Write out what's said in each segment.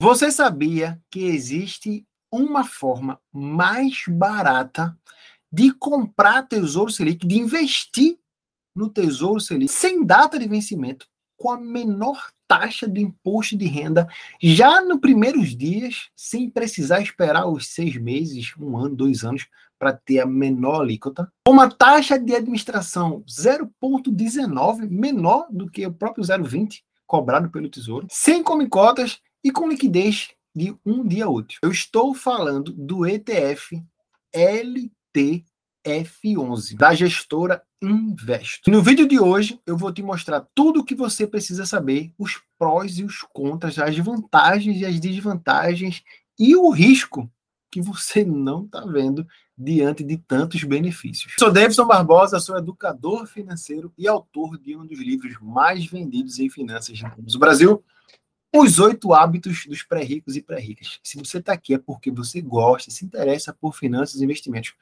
Você sabia que existe uma forma mais barata de comprar Tesouro Selic, de investir no Tesouro Selic sem data de vencimento, com a menor taxa de imposto de renda já nos primeiros dias, sem precisar esperar os seis meses, um ano, dois anos, para ter a menor alíquota. Uma taxa de administração 0,19, menor do que o próprio 0,20 cobrado pelo Tesouro, sem comicotas e com liquidez de um dia útil. Eu estou falando do ETF LTF11, da gestora Investo. No vídeo de hoje, eu vou te mostrar tudo o que você precisa saber, os prós e os contras, as vantagens e as desvantagens e o risco que você não está vendo diante de tantos benefícios. Sou Davidson Barbosa, sou educador financeiro e autor de um dos livros mais vendidos em finanças do Brasil, Os Oito Hábitos dos Pré-Ricos e Pré-Ricas. Se você está aqui é porque você gosta, se interessa por finanças e investimentos.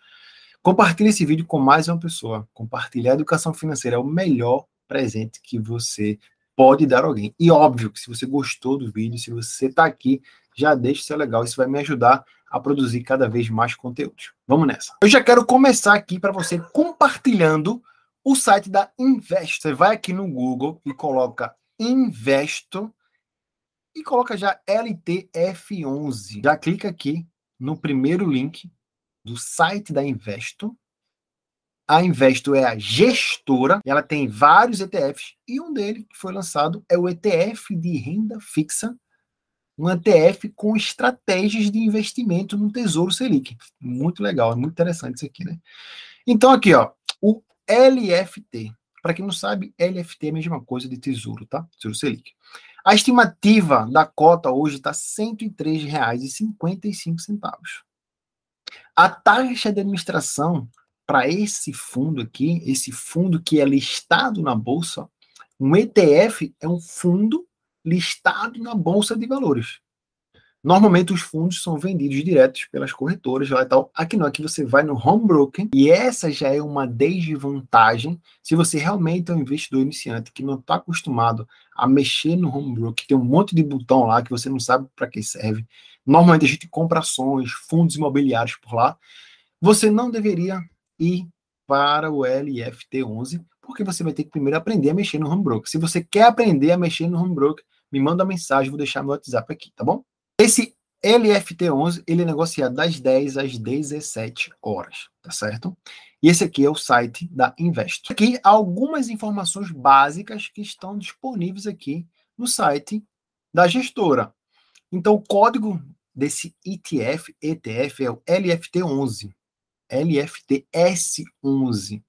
Compartilhe esse vídeo com mais uma pessoa. Compartilhar a educação financeira é o melhor presente que você pode dar a alguém. E óbvio que se você gostou do vídeo, se você está aqui, já deixe seu legal. Isso vai me ajudar a produzir cada vez mais conteúdos. Vamos nessa. Eu já quero começar aqui para você compartilhando o site da Investo. Você vai aqui no Google e coloca Investo e coloca já LTF11. Já clica aqui no primeiro link do site da Investo. A Investo é a gestora, ela tem vários ETFs e um deles que foi lançado é o ETF de renda fixa, um ETF com estratégias de investimento no Tesouro Selic. Muito legal, é muito interessante isso aqui, né? Então aqui, ó, o LFT. Para quem não sabe, LFT é a mesma coisa de Tesouro, tá? Tesouro Selic. A estimativa da cota hoje está R$ 103,55. A taxa de administração para esse fundo aqui, esse fundo que é listado na bolsa, um ETF é um fundo listado na bolsa de valores. Normalmente os fundos são vendidos diretos pelas corretoras lá e tal. Aqui não, aqui você vai no home broker e essa já é uma desvantagem se você realmente é um investidor iniciante que não está acostumado a mexer no home broker, tem um monte de botão lá que você não sabe para que serve. Normalmente a gente compra ações, fundos imobiliários por lá. Você não deveria ir para o LFT11, porque você vai ter que primeiro aprender a mexer no home broker. Se você quer aprender a mexer no home broker, me manda uma mensagem, vou deixar meu WhatsApp aqui, tá bom? Esse LFT11, ele é negociado das 10 às 17 horas, tá certo? E esse aqui é o site da Invest. Aqui algumas informações básicas que estão disponíveis aqui no site da gestora. Então, o código desse ETF, ETF é o LFT11, LFTS11.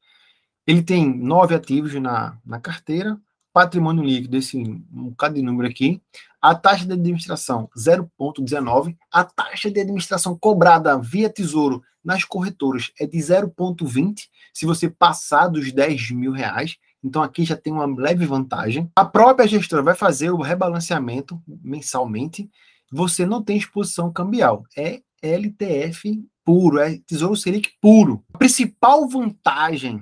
Ele tem nove ativos na, na carteira, patrimônio líquido, esse um bocado de número aqui, a taxa de administração 0,19, a taxa de administração cobrada via tesouro nas corretoras é de 0,20, se você passar dos 10 mil reais, então aqui já tem uma leve vantagem. A própria gestora vai fazer o rebalanceamento mensalmente, você não tem exposição cambial. É LTF puro, é Tesouro Selic puro. A principal vantagem,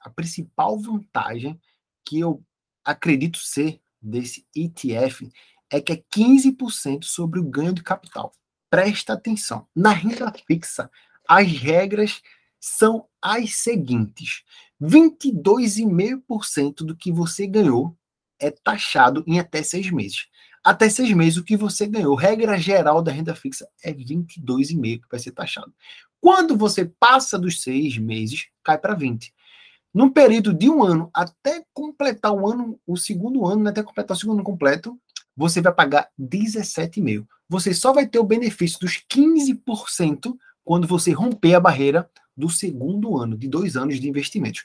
a principal vantagem que eu acredito ser desse ETF é que é 15% sobre o ganho de capital. Presta atenção. Na renda fixa, as regras são as seguintes: 22,5% do que você ganhou é taxado em até seis meses até seis meses o que você ganhou. Regra geral da renda fixa é 22,5% que vai ser taxado. Quando você passa dos seis meses, cai para 20. Num período de um ano até completar o ano, o segundo ano, né, até completar o segundo ano completo, você vai pagar 17,5%. Você só vai ter o benefício dos 15% quando você romper a barreira do segundo ano, de dois anos de investimentos.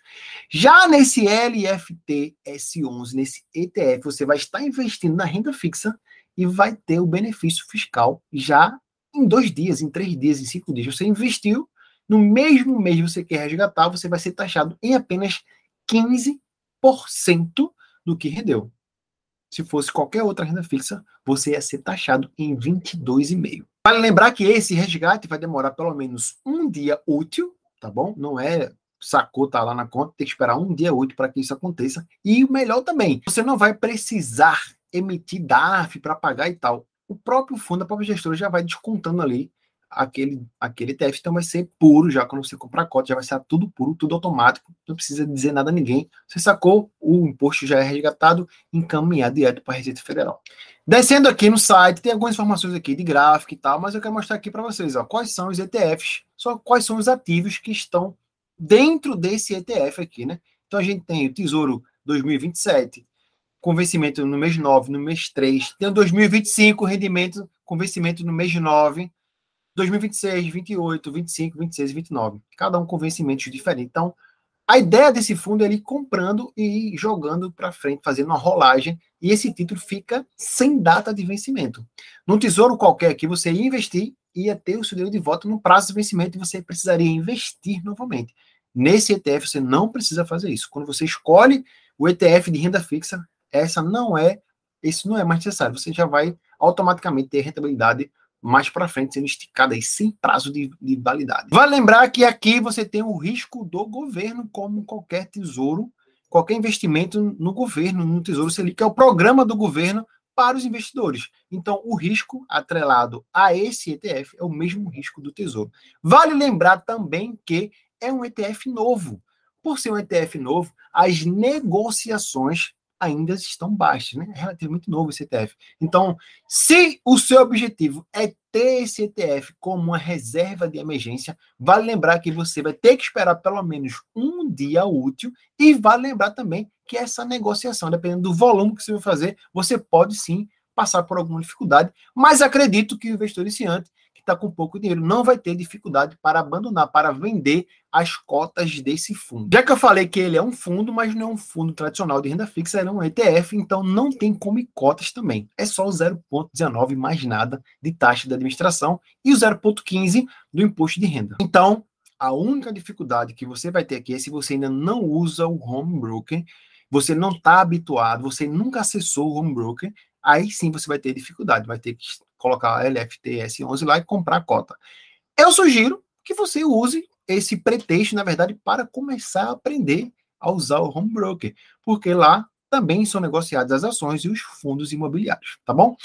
Já nesse LFT S11, nesse ETF, você vai estar investindo na renda fixa e vai ter o benefício fiscal já em dois dias, em três dias, em cinco dias. Você investiu, no mesmo mês você quer resgatar, você vai ser taxado em apenas 15% do que rendeu. Se fosse qualquer outra renda fixa, você ia ser taxado em 22,5%. Vale lembrar que esse resgate vai demorar pelo menos um dia útil tá bom? Não é sacou, tá lá na conta, tem que esperar um dia útil para que isso aconteça. E o melhor também, você não vai precisar emitir DARF para pagar e tal. o próprio fundo, a própria gestora já vai descontando ali aquele, aquele ETF, então vai ser puro já quando você comprar cota, já vai ser tudo puro, tudo automático, não precisa dizer nada a ninguém. Você sacou, o imposto já é resgatado, encaminhado direto para a Receita Federal. Descendo aqui no site, tem algumas informações aqui de gráfico e tal, mas eu quero mostrar aqui para vocês, ó, quais são os ETFs, só quais são os ativos que estão dentro desse ETF aqui, né? Então a gente tem o Tesouro 2027, com vencimento no mês 9, no mês 3, tem o 2025, rendimento com vencimento no mês 9, 2026, 28, 25, 26 e 29. Cada um com vencimentos diferentes. Então, a ideia desse fundo é ele comprando e jogando para frente, fazendo uma rolagem, e esse título fica sem data de vencimento. Num tesouro qualquer que você ia investir, ia ter o seu dinheiro de volta no prazo de vencimento e você precisaria investir novamente. Nesse ETF você não precisa fazer isso. Quando você escolhe o ETF de renda fixa, essa não é, esse não é mais necessário. Você já vai automaticamente ter rentabilidade mais para frente sendo esticada aí sem prazo de, de validade. Vale lembrar que aqui você tem o risco do governo, como qualquer tesouro, qualquer investimento no governo, no Tesouro Selic, que é o programa do governo para os investidores. Então, o risco atrelado a esse ETF é o mesmo risco do Tesouro. Vale lembrar também que é um ETF novo. Por ser um ETF novo, as negociações ainda estão baixas, né? É relativamente novo esse ETF. Então, se o seu objetivo é ter esse ETF como uma reserva de emergência, vale lembrar que você vai ter que esperar pelo menos um dia útil e vale lembrar também que essa negociação, dependendo do volume que você vai fazer, você pode sim passar por alguma dificuldade, mas acredito que o investidor iniciante está com pouco dinheiro não vai ter dificuldade para abandonar, para vender as cotas desse fundo. Já que eu falei que ele é um fundo, mas não é um fundo tradicional de renda fixa, ele é um ETF, então não tem como cotas também. É só o 0,19 mais nada de taxa de administração e o 0,15 do imposto de renda. Então, a única dificuldade que você vai ter aqui é se você ainda não usa o home broker, você não está habituado, você nunca acessou o home broker, aí sim você vai ter dificuldade, vai ter que colocar a LFTS11 lá e comprar a cota. Eu sugiro que você use esse pretexto, na verdade, para começar a aprender a usar o home broker, porque lá também são negociadas as ações e os fundos imobiliários, tá bom?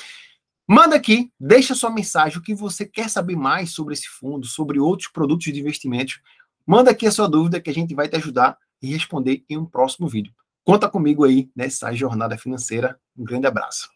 Manda aqui, deixa sua mensagem, o que você quer saber mais sobre esse fundo, sobre outros produtos de investimentos. Manda aqui a sua dúvida que a gente vai te ajudar e responder em um próximo vídeo. Conta comigo aí nessa jornada financeira. Um grande abraço.